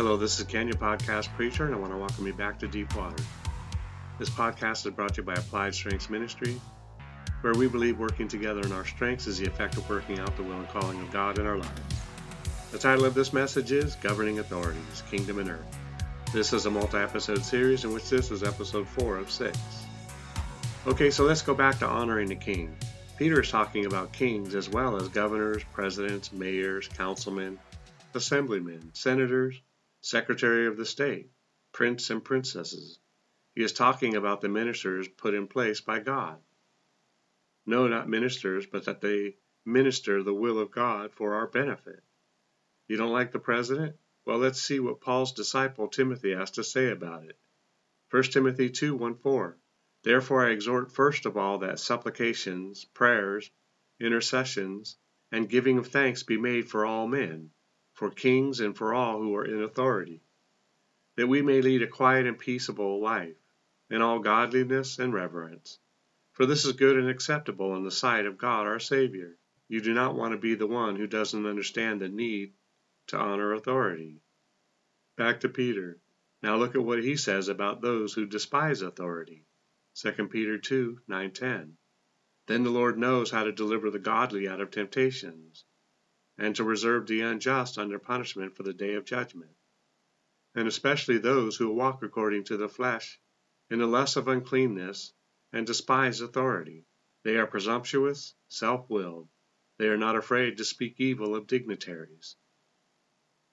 Hello, this is Ken, your podcast preacher, and I want to welcome you back to Deep Water. This podcast is brought to you by Applied Strengths Ministry, where we believe working together in our strengths is the effect of working out the will and calling of God in our lives. The title of this message is Governing Authorities, Kingdom and Earth. This is a multi episode series in which this is episode 4 of 6. Okay, so let's go back to honoring the king. Peter is talking about kings as well as governors, presidents, mayors, councilmen, assemblymen, senators, secretary of the state, prince and princesses. He is talking about the ministers put in place by God. No, not ministers, but that they minister the will of God for our benefit. You don't like the president? Well, let's see what Paul's disciple Timothy has to say about it. 1 Timothy 2 1 4. Therefore I exhort first of all that supplications, prayers, intercessions, and giving of thanks be made for all men, for kings and for all who are in authority, that we may lead a quiet and peaceable life, in all godliness and reverence. For this is good and acceptable in the sight of God our Savior. You do not want to be the one who doesn't understand the need to honor authority. Back to Peter. Now look at what he says about those who despise authority. 2 Peter 2 9 10. Then the Lord knows how to deliver the godly out of temptations and to reserve the unjust under punishment for the day of judgment, and especially those who walk according to the flesh, in the lust of uncleanness, and despise authority. They are presumptuous, self willed. They are not afraid to speak evil of dignitaries.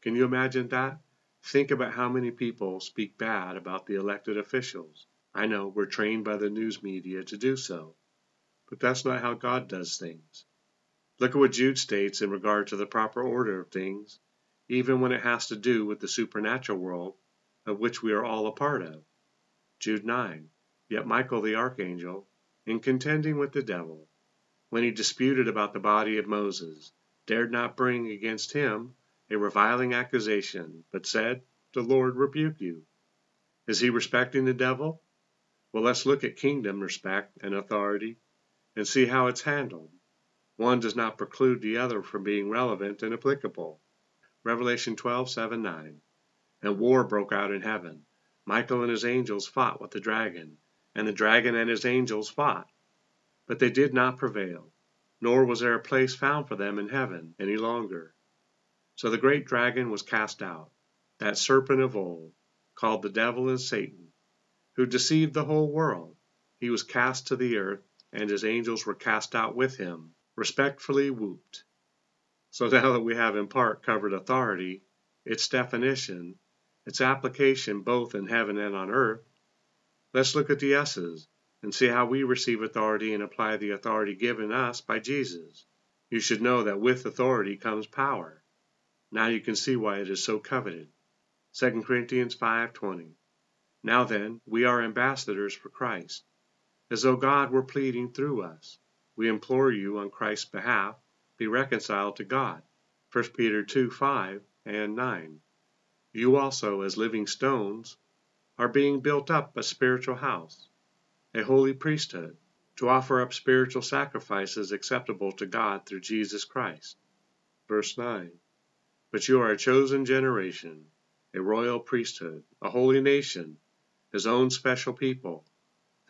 Can you imagine that? Think about how many people speak bad about the elected officials. I know we're trained by the news media to do so, but that's not how God does things. Look at what Jude states in regard to the proper order of things, even when it has to do with the supernatural world of which we are all a part of. Jude 9. Yet Michael the archangel, in contending with the devil, when he disputed about the body of Moses, dared not bring against him a reviling accusation, but said, The Lord rebuke you. Is he respecting the devil? Well, let's look at kingdom respect and authority and see how it's handled. One does not preclude the other from being relevant and applicable. Revelation 12, 7, 9. And war broke out in heaven. Michael and his angels fought with the dragon, and the dragon and his angels fought. But they did not prevail, nor was there a place found for them in heaven any longer. So the great dragon was cast out, that serpent of old, called the devil and Satan, who deceived the whole world. He was cast to the earth, and his angels were cast out with him respectfully whooped. So now that we have in part covered authority, its definition, its application both in heaven and on earth, let's look at the S's and see how we receive authority and apply the authority given us by Jesus. You should know that with authority comes power. Now you can see why it is so coveted. 2 Corinthians 5:20. Now then, we are ambassadors for Christ, as though God were pleading through us we implore you on Christ's behalf, be reconciled to God. 1 Peter 2 5 and 9. You also, as living stones, are being built up a spiritual house, a holy priesthood, to offer up spiritual sacrifices acceptable to God through Jesus Christ. Verse 9. But you are a chosen generation, a royal priesthood, a holy nation, his own special people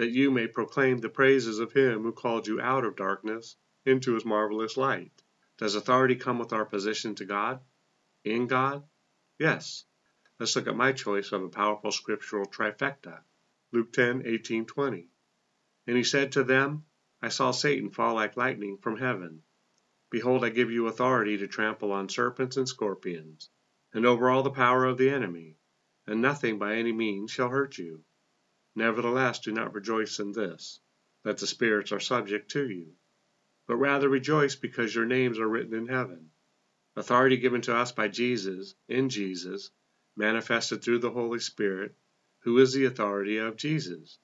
that you may proclaim the praises of him who called you out of darkness into his marvelous light. Does authority come with our position to God? In God? Yes. Let's look at my choice of a powerful scriptural trifecta. Luke 10, 18, 20. And he said to them, I saw Satan fall like lightning from heaven. Behold, I give you authority to trample on serpents and scorpions, and over all the power of the enemy, and nothing by any means shall hurt you. Nevertheless, do not rejoice in this, that the spirits are subject to you, but rather rejoice because your names are written in heaven. Authority given to us by Jesus, in Jesus, manifested through the Holy Spirit, who is the authority of Jesus.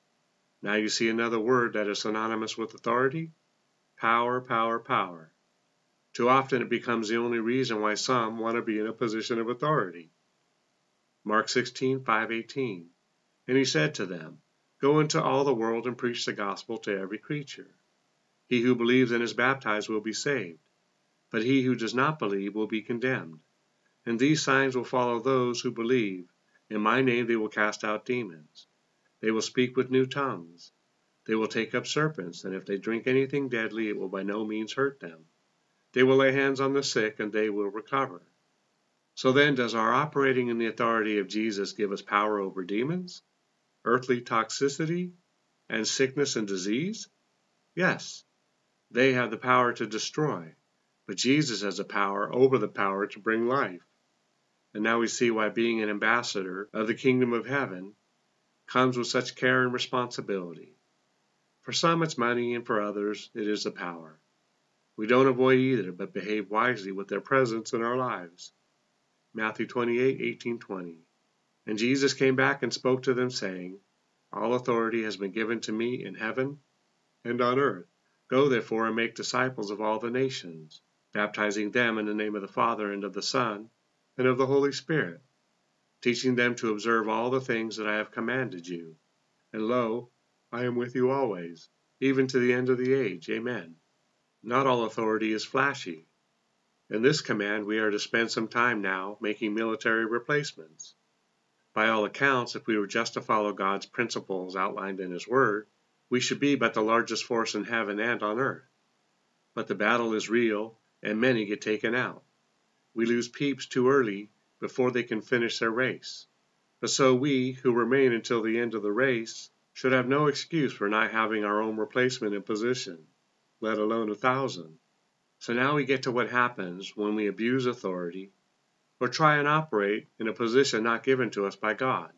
Now you see another word that is synonymous with authority power, power, power. Too often it becomes the only reason why some want to be in a position of authority. Mark 16, 5, 18. And he said to them, Go into all the world and preach the gospel to every creature. He who believes and is baptized will be saved, but he who does not believe will be condemned. And these signs will follow those who believe. In my name they will cast out demons. They will speak with new tongues. They will take up serpents, and if they drink anything deadly, it will by no means hurt them. They will lay hands on the sick, and they will recover. So then, does our operating in the authority of Jesus give us power over demons, earthly toxicity, and sickness and disease? Yes, they have the power to destroy, but Jesus has the power over the power to bring life. And now we see why being an ambassador of the kingdom of heaven comes with such care and responsibility. For some it's money, and for others it is the power. We don't avoid either, but behave wisely with their presence in our lives. Matthew 28 18 20. And Jesus came back and spoke to them, saying, All authority has been given to me in heaven and on earth. Go therefore and make disciples of all the nations, baptizing them in the name of the Father and of the Son and of the Holy Spirit, teaching them to observe all the things that I have commanded you. And lo, I am with you always, even to the end of the age. Amen. Not all authority is flashy. In this command, we are to spend some time now making military replacements. By all accounts, if we were just to follow God's principles outlined in His Word, we should be but the largest force in heaven and on earth. But the battle is real, and many get taken out. We lose peeps too early before they can finish their race. But so we, who remain until the end of the race, should have no excuse for not having our own replacement in position, let alone a thousand. So now we get to what happens when we abuse authority or try and operate in a position not given to us by God.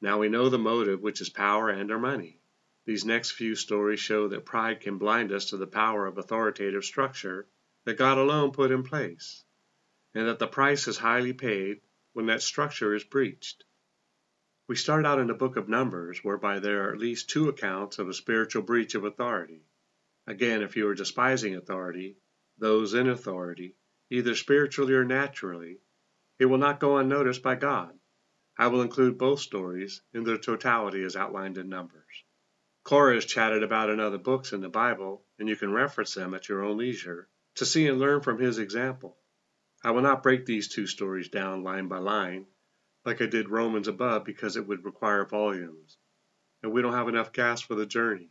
Now we know the motive, which is power and our money. These next few stories show that pride can blind us to the power of authoritative structure that God alone put in place and that the price is highly paid when that structure is breached. We start out in the book of Numbers, whereby there are at least two accounts of a spiritual breach of authority. Again, if you are despising authority, those in authority, either spiritually or naturally, it will not go unnoticed by God. I will include both stories in their totality as outlined in Numbers. Korah has chatted about in other books in the Bible, and you can reference them at your own leisure to see and learn from his example. I will not break these two stories down line by line, like I did Romans above, because it would require volumes, and we don't have enough gas for the journey.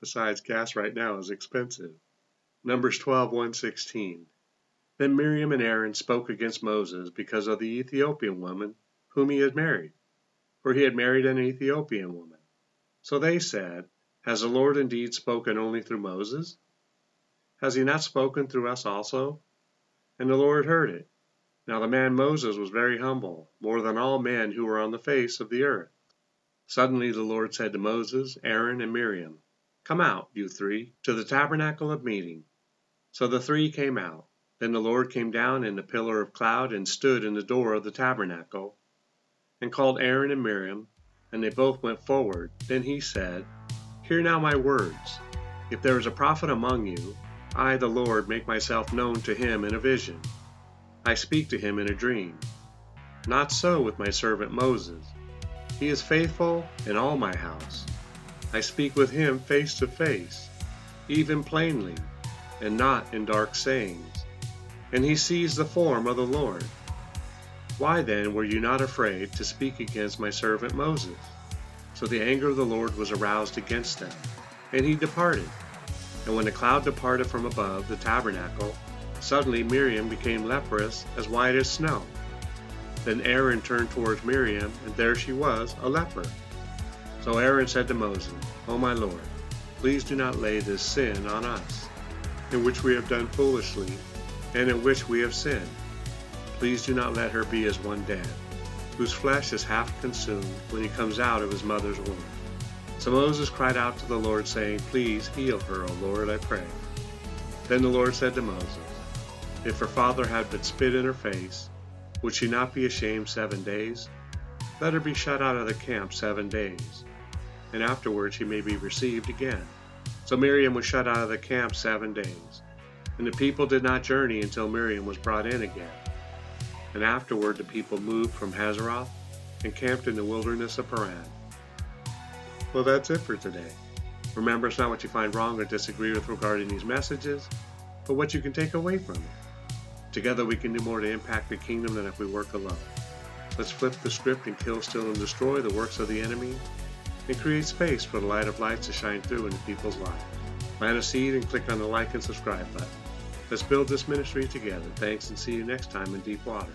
Besides, gas right now is expensive. Numbers 12 116. Then Miriam and Aaron spoke against Moses because of the Ethiopian woman whom he had married, for he had married an Ethiopian woman. So they said, Has the Lord indeed spoken only through Moses? Has he not spoken through us also? And the Lord heard it. Now the man Moses was very humble, more than all men who were on the face of the earth. Suddenly the Lord said to Moses, Aaron, and Miriam, Come out, you three, to the tabernacle of meeting. So the three came out. Then the Lord came down in a pillar of cloud and stood in the door of the tabernacle, and called Aaron and Miriam, and they both went forward. Then he said, Hear now my words. If there is a prophet among you, I, the Lord, make myself known to him in a vision. I speak to him in a dream. Not so with my servant Moses. He is faithful in all my house. I speak with him face to face, even plainly, and not in dark sayings. And he sees the form of the Lord. Why then were you not afraid to speak against my servant Moses? So the anger of the Lord was aroused against them, and he departed. And when the cloud departed from above the tabernacle, suddenly Miriam became leprous as white as snow. Then Aaron turned towards Miriam, and there she was, a leper. So Aaron said to Moses, O my Lord, please do not lay this sin on us, in which we have done foolishly, and in which we have sinned. Please do not let her be as one dead, whose flesh is half consumed when he comes out of his mother's womb. So Moses cried out to the Lord, saying, Please heal her, O Lord, I pray. Then the Lord said to Moses, If her father had but spit in her face, would she not be ashamed seven days? Let her be shut out of the camp seven days, and afterward she may be received again. So Miriam was shut out of the camp seven days, and the people did not journey until Miriam was brought in again. And afterward the people moved from Hazeroth and camped in the wilderness of Paran. Well, that's it for today. Remember, it's not what you find wrong or disagree with regarding these messages, but what you can take away from it. Together we can do more to impact the kingdom than if we work alone. Let's flip the script and kill, steal, and destroy the works of the enemy and create space for the light of light to shine through in people's lives. Plant a seed and click on the like and subscribe button. Let's build this ministry together. Thanks and see you next time in Deep Waters.